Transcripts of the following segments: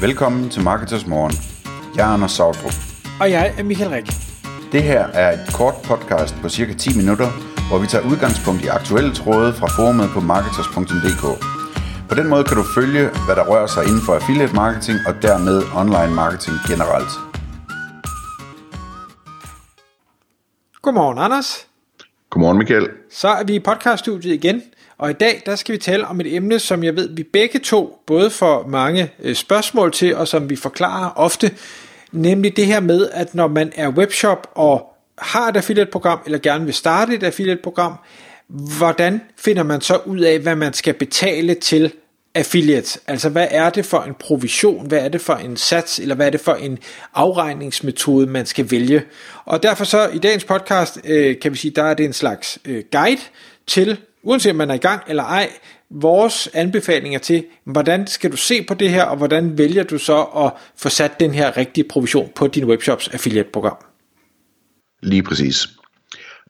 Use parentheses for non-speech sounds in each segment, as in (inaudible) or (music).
Velkommen til Marketers Morgen. Jeg er Anders Sautrup. Og jeg er Michael Rik. Det her er et kort podcast på cirka 10 minutter, hvor vi tager udgangspunkt i aktuelle tråde fra forumet på marketers.dk. På den måde kan du følge, hvad der rører sig inden for affiliate marketing og dermed online marketing generelt. Godmorgen, Anders. Godmorgen, Michael. Så er vi i podcaststudiet igen, og i dag der skal vi tale om et emne, som jeg ved, vi begge to både får mange øh, spørgsmål til, og som vi forklarer ofte, nemlig det her med, at når man er webshop og har et affiliate-program, eller gerne vil starte et affiliate-program, hvordan finder man så ud af, hvad man skal betale til affiliates? Altså hvad er det for en provision, hvad er det for en sats, eller hvad er det for en afregningsmetode, man skal vælge? Og derfor så i dagens podcast, øh, kan vi sige, der er det en slags øh, guide til, uanset om man er i gang eller ej, vores anbefalinger til, hvordan skal du se på det her, og hvordan vælger du så at få sat den her rigtige provision på din webshops affiliate-program? Lige præcis.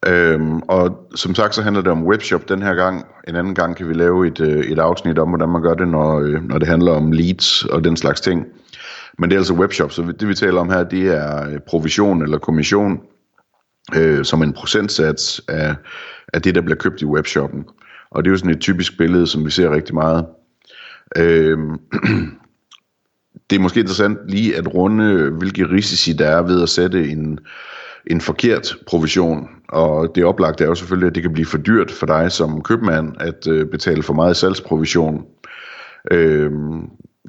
Øhm, og som sagt, så handler det om webshop den her gang. En anden gang kan vi lave et, øh, et afsnit om, hvordan man gør det, når, øh, når det handler om leads og den slags ting. Men det er altså webshop, så det vi taler om her, det er øh, provision eller kommission, øh, som en procentsats af, af det, der bliver købt i webshoppen. Og det er jo sådan et typisk billede, som vi ser rigtig meget. Øh, (clears throat) det er måske interessant lige at runde, hvilke risici der er ved at sætte en, en forkert provision. Og det oplagte er jo selvfølgelig, at det kan blive for dyrt for dig som købmand at øh, betale for meget salgsprovision. Øh,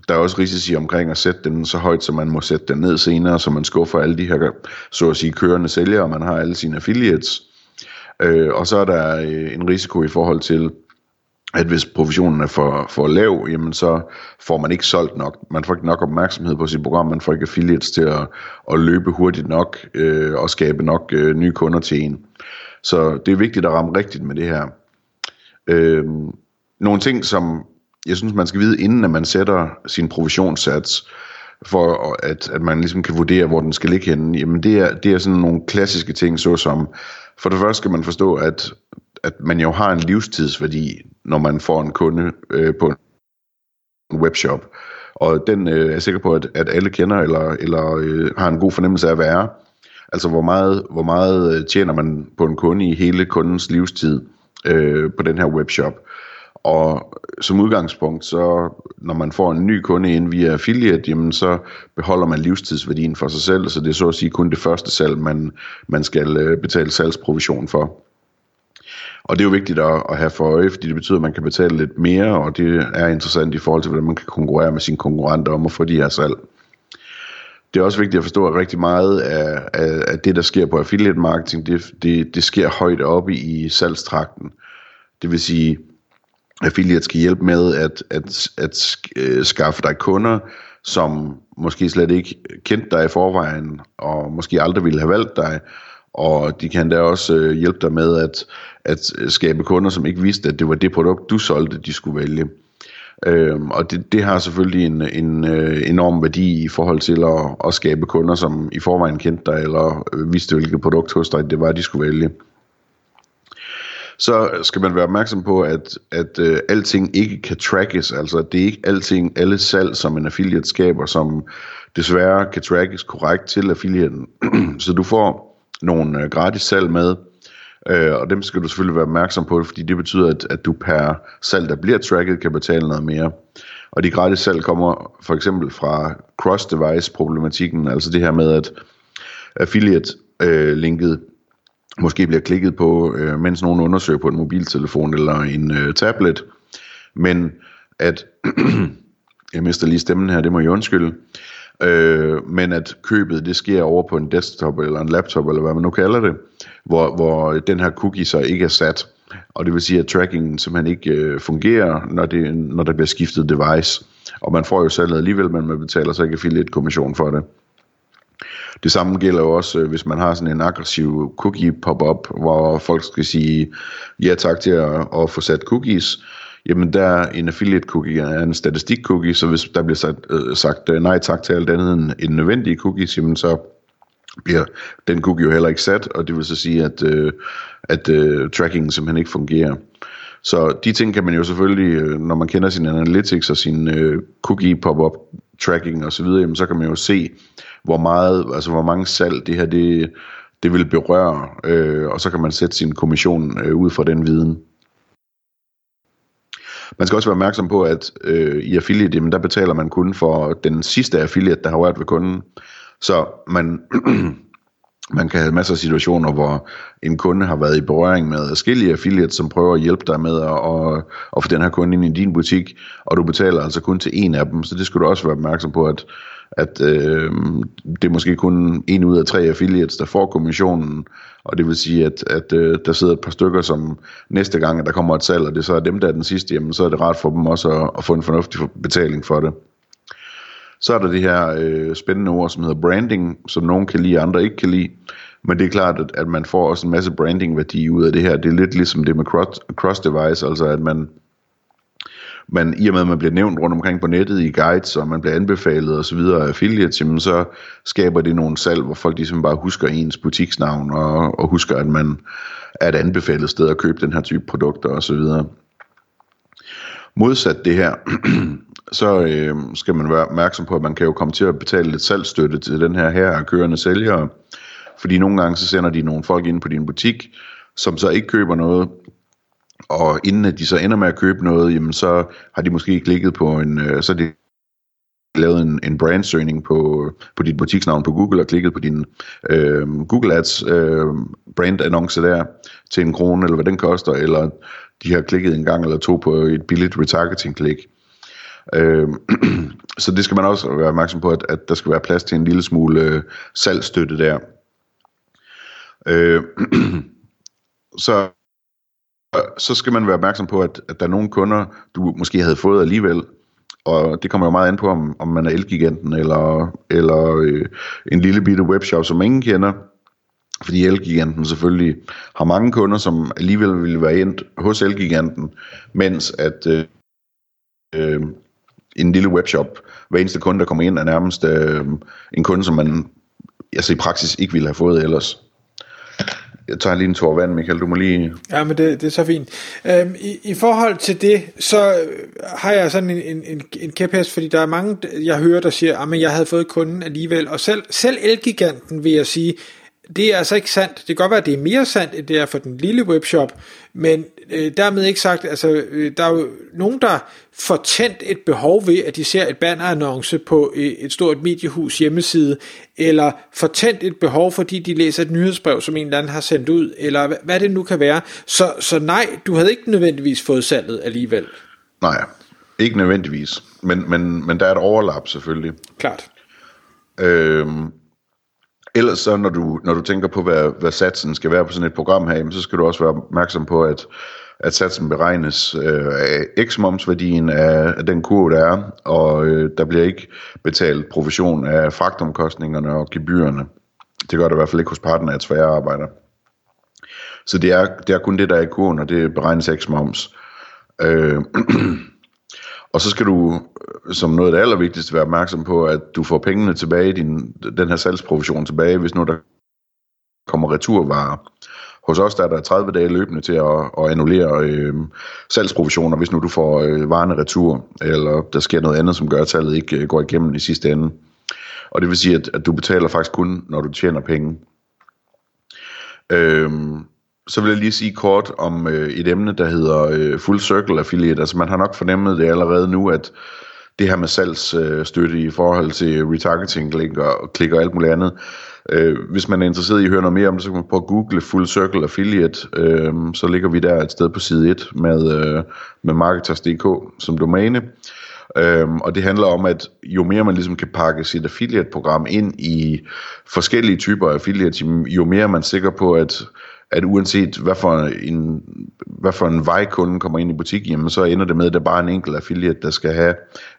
der er også risici omkring at sætte den så højt, så man må sætte den ned senere, så man skuffer alle de her, så at sige, kørende sælgere, og man har alle sine affiliates. Øh, og så er der øh, en risiko i forhold til, at hvis provisionen er for, for lav, jamen så får man ikke solgt nok. Man får ikke nok opmærksomhed på sit program, man får ikke affiliates til at, at løbe hurtigt nok øh, og skabe nok øh, nye kunder til en. Så det er vigtigt at ramme rigtigt med det her. Øh, nogle ting, som jeg synes, man skal vide, inden at man sætter sin provisionssats, for at, at man ligesom kan vurdere, hvor den skal ligge henne, jamen det er, det er sådan nogle klassiske ting, såsom, for det første skal man forstå, at, at man jo har en livstidsværdi, når man får en kunde øh, på en webshop. Og den øh, er jeg sikker på, at, at alle kender, eller, eller øh, har en god fornemmelse af at være. Altså hvor meget, hvor meget øh, tjener man på en kunde i hele kundens livstid øh, på den her webshop. Og som udgangspunkt, så når man får en ny kunde ind via affiliate, jamen så beholder man livstidsværdien for sig selv, så det er så at sige kun det første salg, man, man skal øh, betale salgsprovision for. Og det er jo vigtigt at, at have for øje, fordi det betyder, at man kan betale lidt mere, og det er interessant i forhold til, hvordan man kan konkurrere med sine konkurrenter om at få de her salg. Det er også vigtigt at forstå, at rigtig meget af, af, af det, der sker på affiliate marketing, det, det, det sker højt oppe i salgstrakten. Det vil sige, affiliate skal hjælpe med at, at, at øh, skaffe dig kunder, som måske slet ikke kendte dig i forvejen, og måske aldrig ville have valgt dig, og de kan da også øh, hjælpe dig med at, at øh, skabe kunder, som ikke vidste, at det var det produkt, du solgte, de skulle vælge. Øhm, og det, det har selvfølgelig en, en øh, enorm værdi i forhold til at, at skabe kunder, som i forvejen kendte dig, eller øh, vidste, hvilket produkt hos dig det var, de skulle vælge så skal man være opmærksom på, at, at øh, alting ikke kan trackes. Altså, det er ikke alting, alle salg, som en affiliate skaber, som desværre kan trackes korrekt til affiliaten. (clears throat) så du får nogle øh, gratis salg med, øh, og dem skal du selvfølgelig være opmærksom på, fordi det betyder, at, at du per salg, der bliver tracket, kan betale noget mere. Og de gratis salg kommer for eksempel fra cross-device problematikken, altså det her med, at affiliate-linket øh, måske bliver klikket på, øh, mens nogen undersøger på en mobiltelefon eller en øh, tablet, men at, (clears throat) jeg mister lige stemmen her, det må jeg undskylde, øh, men at købet det sker over på en desktop eller en laptop, eller hvad man nu kalder det, hvor, hvor den her cookie så ikke er sat, og det vil sige, at trackingen simpelthen ikke øh, fungerer, når, det, når der bliver skiftet device, og man får jo salget alligevel, men man betaler så ikke affiliate kommission for det. Det samme gælder jo også, øh, hvis man har sådan en aggressiv cookie pop-up, hvor folk skal sige ja tak til at, at få sat cookies. Jamen der en affiliate cookie er en statistik cookie, så hvis der bliver sagt, øh, sagt øh, nej tak til alt andet end, en nødvendige cookies, jamen så bliver den cookie jo heller ikke sat, og det vil så sige, at, øh, at øh, trackingen simpelthen ikke fungerer. Så de ting kan man jo selvfølgelig, øh, når man kender sin analytics og sin øh, cookie pop-up tracking og så videre, jamen, så kan man jo se, hvor meget, altså hvor mange salg det her, det, det vil berøre, øh, og så kan man sætte sin kommission øh, ud fra den viden. Man skal også være opmærksom på, at øh, i affiliate, jamen, der betaler man kun for den sidste affiliate, der har rørt ved kunden. Så man, (clears throat) man kan have masser af situationer, hvor en kunde har været i berøring med forskellige affiliates, som prøver at hjælpe dig med at, at, at få den her kunde ind i din butik, og du betaler altså kun til en af dem, så det skal du også være opmærksom på, at, at øh, det er måske kun en ud af tre affiliates, der får kommissionen, og det vil sige, at, at øh, der sidder et par stykker, som næste gang, at der kommer et salg, og det så er dem, der er den sidste, jamen, så er det rart for dem også at, at få en fornuftig betaling for det. Så er der det her øh, spændende ord, som hedder branding, som nogen kan lide, andre ikke kan lide. Men det er klart, at, at man får også en masse branding-værdi ud af det her. Det er lidt ligesom det med cross, cross-device, altså at man, man i og med, at man bliver nævnt rundt omkring på nettet i guides, og man bliver anbefalet og så videre af affiliates, jamen så skaber det nogle salg, hvor folk ligesom bare husker ens butiksnavn, og, og husker, at man er et anbefalet sted at købe den her type produkter og så videre. Modsat det her, (clears throat) så øh, skal man være opmærksom på, at man kan jo komme til at betale lidt salgsstøtte til den her her kørende sælgere, fordi nogle gange så sender de nogle folk ind på din butik, som så ikke køber noget, og inden at de så ender med at købe noget, jamen så har de måske klikket på en, øh, så de lavet en, en brandsøgning på, på dit butiksnavn på Google og klikket på din øh, Google Ads øh, brandannonce der til en krone, eller hvad den koster, eller de har klikket en gang eller to på et billigt retargeting-klik. Øh, (clears throat) så det skal man også være opmærksom på, at, at der skal være plads til en lille smule øh, salgstøtte der. Øh, (clears throat) så så skal man være opmærksom på, at, at der er nogle kunder, du måske havde fået alligevel, og det kommer jo meget an på, om, om man er Elgiganten eller, eller øh, en lille bitte webshop, som ingen kender, fordi Elgiganten selvfølgelig har mange kunder, som alligevel ville være endt hos Elgiganten, mens at øh, øh, en lille webshop, hver eneste kunde, der kommer ind, er nærmest øh, en kunde, som man altså i praksis ikke ville have fået ellers. Jeg tager lige en tår vand, Michael. Du må lige... Ja, men det, det er så fint. Øhm, i, I forhold til det, så øh, har jeg sådan en, en, en, en kæphest, fordi der er mange, jeg hører, der siger, ah, at jeg havde fået kunden alligevel. Og selv, selv Elgiganten vil jeg sige, det er altså ikke sandt. Det kan godt være, at det er mere sandt, end det er for den lille webshop, men øh, dermed ikke sagt, altså øh, der er jo nogen, der får tændt et behov ved, at de ser et bannerannonce på øh, et stort mediehus hjemmeside, eller får tændt et behov, fordi de læser et nyhedsbrev, som en eller anden har sendt ud, eller hvad, hvad det nu kan være. Så, så nej, du havde ikke nødvendigvis fået salget alligevel. Nej, ikke nødvendigvis, men, men, men der er et overlap selvfølgelig. Klart. Øhm, ellers så, når du, når du tænker på, hvad, hvad satsen skal være på sådan et program her, så skal du også være opmærksom på, at, at satsen beregnes øh, af x-momsværdien af, af den kurve, der er, og øh, der bliver ikke betalt provision af fragtomkostningerne og gebyrerne. Det gør det i hvert fald ikke hos partner af arbejder. Så det er, det er kun det, der er i kurven, og det beregnes x-moms. Øh, (clears throat) Og så skal du, øh, som noget af det allervigtigste, være opmærksom på, at du får pengene tilbage, din, den her salgsprovision tilbage, hvis nu der kommer returvarer. Hos os der er der 30 dage løbende til at, at annullere øh, salgsprovisioner, hvis nu du får øh, varerne retur, eller der sker noget andet, som gør, at salget ikke øh, går igennem i sidste ende. Og det vil sige, at, at du betaler faktisk kun, når du tjener penge. Øh, så vil jeg lige sige kort om øh, et emne, der hedder øh, Full Circle Affiliate. Altså man har nok fornemmet det allerede nu, at det her med salgsstøtte øh, i forhold til retargeting, link og, klik og alt muligt andet. Øh, hvis man er interesseret i at høre noget mere om det, så kan man prøve at google Full Circle Affiliate. Øh, så ligger vi der et sted på side 1 med, øh, med Marketers.dk som domæne. Øhm, og det handler om, at jo mere man ligesom kan pakke sit affiliate-program ind i forskellige typer af affiliates, jo mere er man sikker på, at at uanset hvad for en, hvad for en vej kunden kommer ind i butikken, jamen, så ender det med, at der bare er en enkelt affiliate, der skal have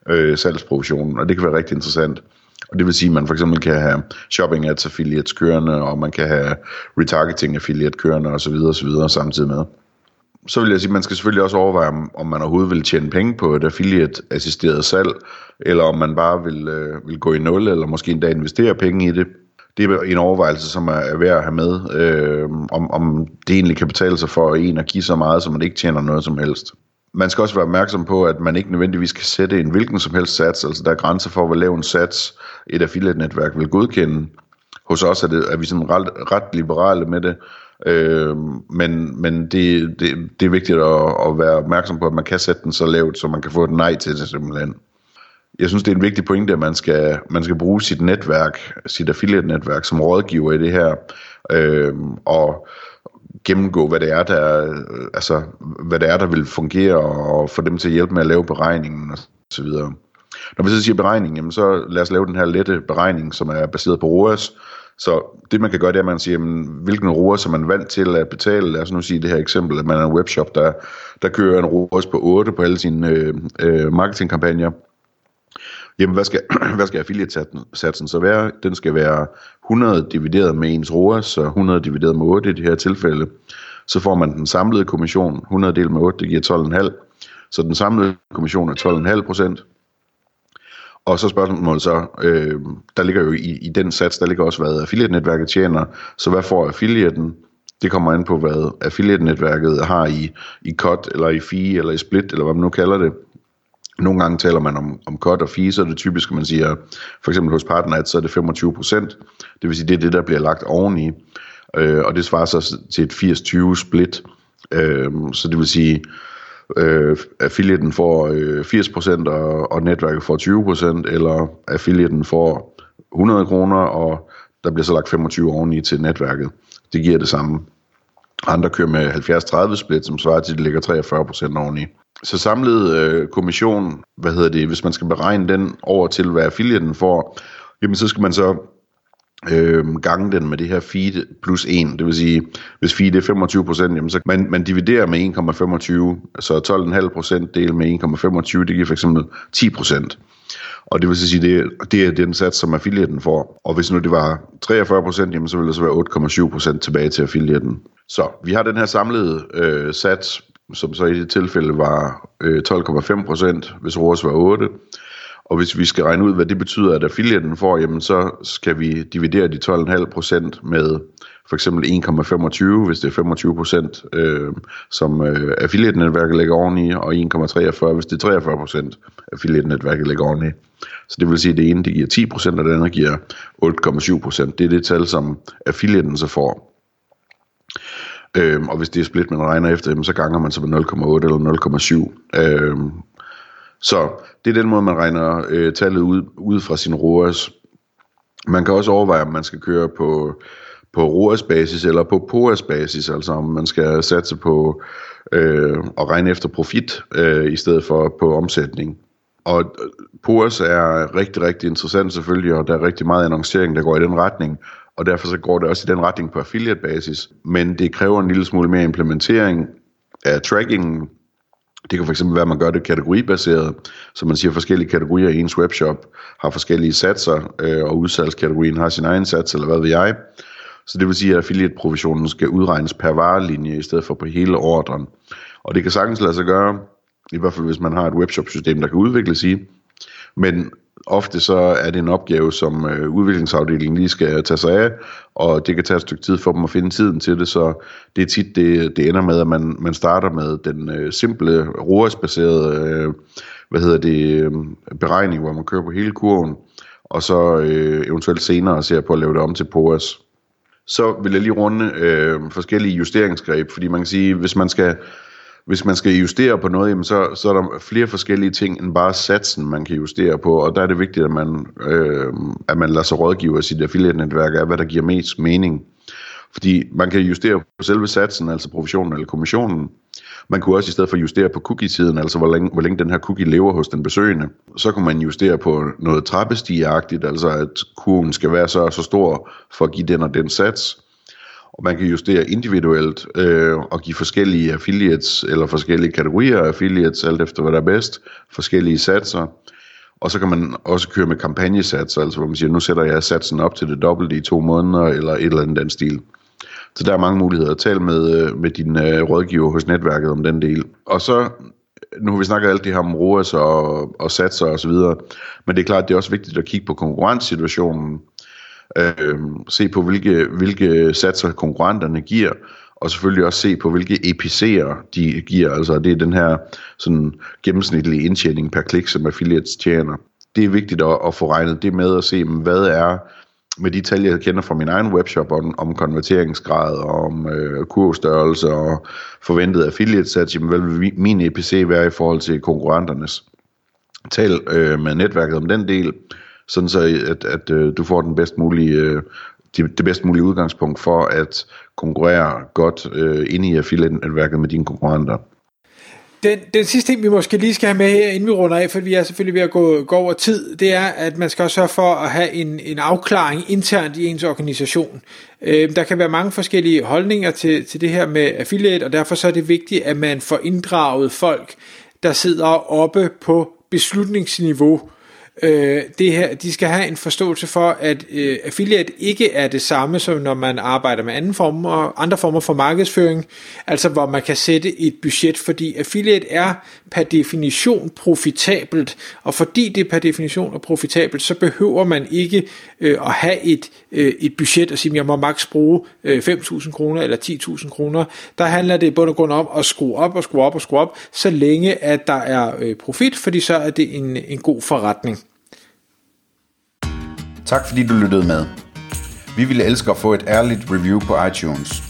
øh, salgsprovisionen, og det kan være rigtig interessant. Og det vil sige, at man for eksempel kan have shopping ads affiliates kørende, og man kan have retargeting affiliate kørende osv. osv. samtidig med. Så vil jeg sige, at man skal selvfølgelig også overveje, om man overhovedet vil tjene penge på et affiliate-assisteret salg, eller om man bare vil, øh, vil gå i nul, eller måske endda investere penge i det det er en overvejelse, som er værd at have med, øh, om, om det egentlig kan betale sig for en at give så meget, så man ikke tjener noget som helst. man skal også være opmærksom på, at man ikke nødvendigvis kan sætte en hvilken som helst sats, altså der er grænser for, hvor lav en sats et affiliate-netværk vil godkende. Hos os er, det, er vi sådan ret, ret liberale med det, øh, men, men det, det, det er vigtigt at, at være opmærksom på, at man kan sætte den så lavt, så man kan få et nej til det simpelthen. Jeg synes, det er en vigtig pointe, at man skal, man skal bruge sit netværk, sit affiliate-netværk som rådgiver i det her, øh, og gennemgå, hvad det er, der, altså, hvad det er, der vil fungere, og få dem til at hjælpe med at lave beregningen og så videre. Når vi så siger beregning, jamen så lad os lave den her lette beregning, som er baseret på ROAS. Så det man kan gøre, det er, at man siger, jamen, hvilken ROAS er man vant til at betale. Lad os nu sige det her eksempel, at man er en webshop, der, der kører en ROAS på 8 på alle sine øh, øh, marketingkampagner. Jamen, hvad skal, (clears throat) hvad skal affiliate-satsen så være? Den skal være 100 divideret med ens ROAS, så 100 divideret med 8 i det her tilfælde. Så får man den samlede kommission, 100 delt med 8, det giver 12,5. Så den samlede kommission er 12,5 procent. Og så spørgsmålet så, øh, der ligger jo i, i den sats, der ligger også, hvad affiliate-netværket tjener. Så hvad får affiliaten? Det kommer an på, hvad affiliate-netværket har i, i cut, eller i fee, eller i split, eller hvad man nu kalder det. Nogle gange taler man om, om cut og fee, så er det typisk, at man siger, for eksempel hos Partneret, så er det 25 procent. Det vil sige, det er det, der bliver lagt oveni. Øh, og det svarer så til et 80-20 split. Øh, så det vil sige, øh, affiliaten får øh, 80% og, og netværket får 20%, eller affiliaten får 100 kroner, og der bliver så lagt 25 oveni til netværket. Det giver det samme. Andre kører med 70-30 split, som svarer til, at det ligger 43% oveni. Så samlet øh, kommission, hvad hedder det, hvis man skal beregne den over til, hvad affiliaten får, jamen så skal man så øh, gange den med det her feed plus 1. Det vil sige, hvis feed er 25% jamen så man, man dividerer med 1,25, så 12,5 procent del med 1,25, det giver for eksempel 10% Og det vil sige, det, det er den sats, som affiliaten får. Og hvis nu det var 43 procent, så ville det så være 8,7 procent tilbage til affiliaten. Så vi har den her samlede øh, sats, som så i det tilfælde var øh, 12,5 procent, hvis ROAS var 8. Og hvis vi skal regne ud, hvad det betyder, at affiliaten får, jamen så skal vi dividere de 12,5% med for eksempel 1,25, hvis det er 25%, øh, som øh, affiliate-netværket lægger oveni, og 1,43, hvis det er 43%, affiliate-netværket lægger oveni. Så det vil sige, at det ene det giver 10%, og det andet giver 8,7%. Det er det tal, som affiliaten så får. Øhm, og hvis det er split, man regner efter, så ganger man så med 0,8 eller 0,7. Øhm, så det er den måde, man regner øh, tallet ud, ud fra sin ROAS. Man kan også overveje, om man skal køre på, på ROAS-basis eller på POAS-basis, altså om man skal satse på øh, at regne efter profit øh, i stedet for på omsætning. Og øh, POAS er rigtig, rigtig interessant selvfølgelig, og der er rigtig meget annoncering, der går i den retning, og derfor så går det også i den retning på affiliate-basis. Men det kræver en lille smule mere implementering af trackingen, det kan fx være, at man gør det kategoribaseret, så man siger, at forskellige kategorier i ens webshop har forskellige satser, øh, og udsalgskategorien har sin egen sats, eller hvad ved jeg. Så det vil sige, at affiliate-provisionen skal udregnes per varelinje, i stedet for på hele ordren. Og det kan sagtens lade sig gøre, i hvert fald hvis man har et webshop-system, der kan udvikles i. Men ofte så er det en opgave, som øh, udviklingsafdelingen lige skal tage sig af, og det kan tage et stykke tid for dem at finde tiden til det, så det er tit, det, det ender med, at man, man starter med den øh, simple ROAS-baserede øh, hvad hedder det, øh, beregning, hvor man kører på hele kurven, og så øh, eventuelt senere ser på at lave det om til POAS. Så vil jeg lige runde øh, forskellige justeringsgreb, fordi man kan sige, hvis man skal hvis man skal justere på noget, jamen så, så er der flere forskellige ting end bare satsen, man kan justere på, og der er det vigtigt, at man, øh, at man lader sig rådgive af sit affiliate-netværk af, hvad der giver mest mening. Fordi man kan justere på selve satsen, altså provisionen eller kommissionen. Man kunne også i stedet for justere på cookie-tiden, altså hvor længe, hvor længe den her cookie lever hos den besøgende. Så kunne man justere på noget trappestigeagtigt, altså at kurven skal være så så stor for at give den og den sats og man kan justere individuelt øh, og give forskellige affiliates eller forskellige kategorier af affiliates, alt efter hvad der er bedst, forskellige satser. Og så kan man også køre med kampagnesatser, altså hvor man siger, nu sætter jeg satsen op til det dobbelte i to måneder, eller et eller andet den stil. Så der er mange muligheder. Tal med, øh, med din øh, rådgiver hos netværket om den del. Og så, nu har vi snakket alt det her om ROAS og, og satser og så videre, men det er klart, det er også vigtigt at kigge på konkurrencesituationen. Øh, se på, hvilke, hvilke satser konkurrenterne giver, og selvfølgelig også se på, hvilke EPC'er de giver. Altså det er den her sådan gennemsnitlige indtjening per klik, som affiliates tjener. Det er vigtigt at, at få regnet det med og se, mm, hvad er med de tal, jeg kender fra min egen webshop om, om konverteringsgrad og om øh, kurvstørrelse og forventet affiliate sats, jamen hvad vil min EPC være i forhold til konkurrenternes? Tal øh, med netværket om den del, sådan så at, at øh, du får den bedst mulige, øh, det, det bedst mulige udgangspunkt for at konkurrere godt øh, inde i affiliate-netværket med dine konkurrenter. Den, den sidste ting, vi måske lige skal have med her, inden vi runder af, for vi er selvfølgelig ved at gå, gå over tid, det er, at man skal også sørge for at have en, en afklaring internt i ens organisation. Øh, der kan være mange forskellige holdninger til, til det her med affiliate, og derfor så er det vigtigt, at man får inddraget folk, der sidder oppe på beslutningsniveau, øh, det her, de skal have en forståelse for, at øh, affiliate ikke er det samme, som når man arbejder med anden former, andre former for markedsføring, altså hvor man kan sætte et budget, fordi affiliate er per definition profitabelt, og fordi det per definition er profitabelt, så behøver man ikke øh, at have et, øh, et budget og sige, at jeg må maks bruge øh, 5.000 kroner eller 10.000 kroner. Der handler det i bund og grund om at skrue op og skrue op og skrue op, så længe at der er øh, profit, fordi så er det en, en god forretning. Tak fordi du lyttede med. Vi ville elske at få et ærligt review på iTunes.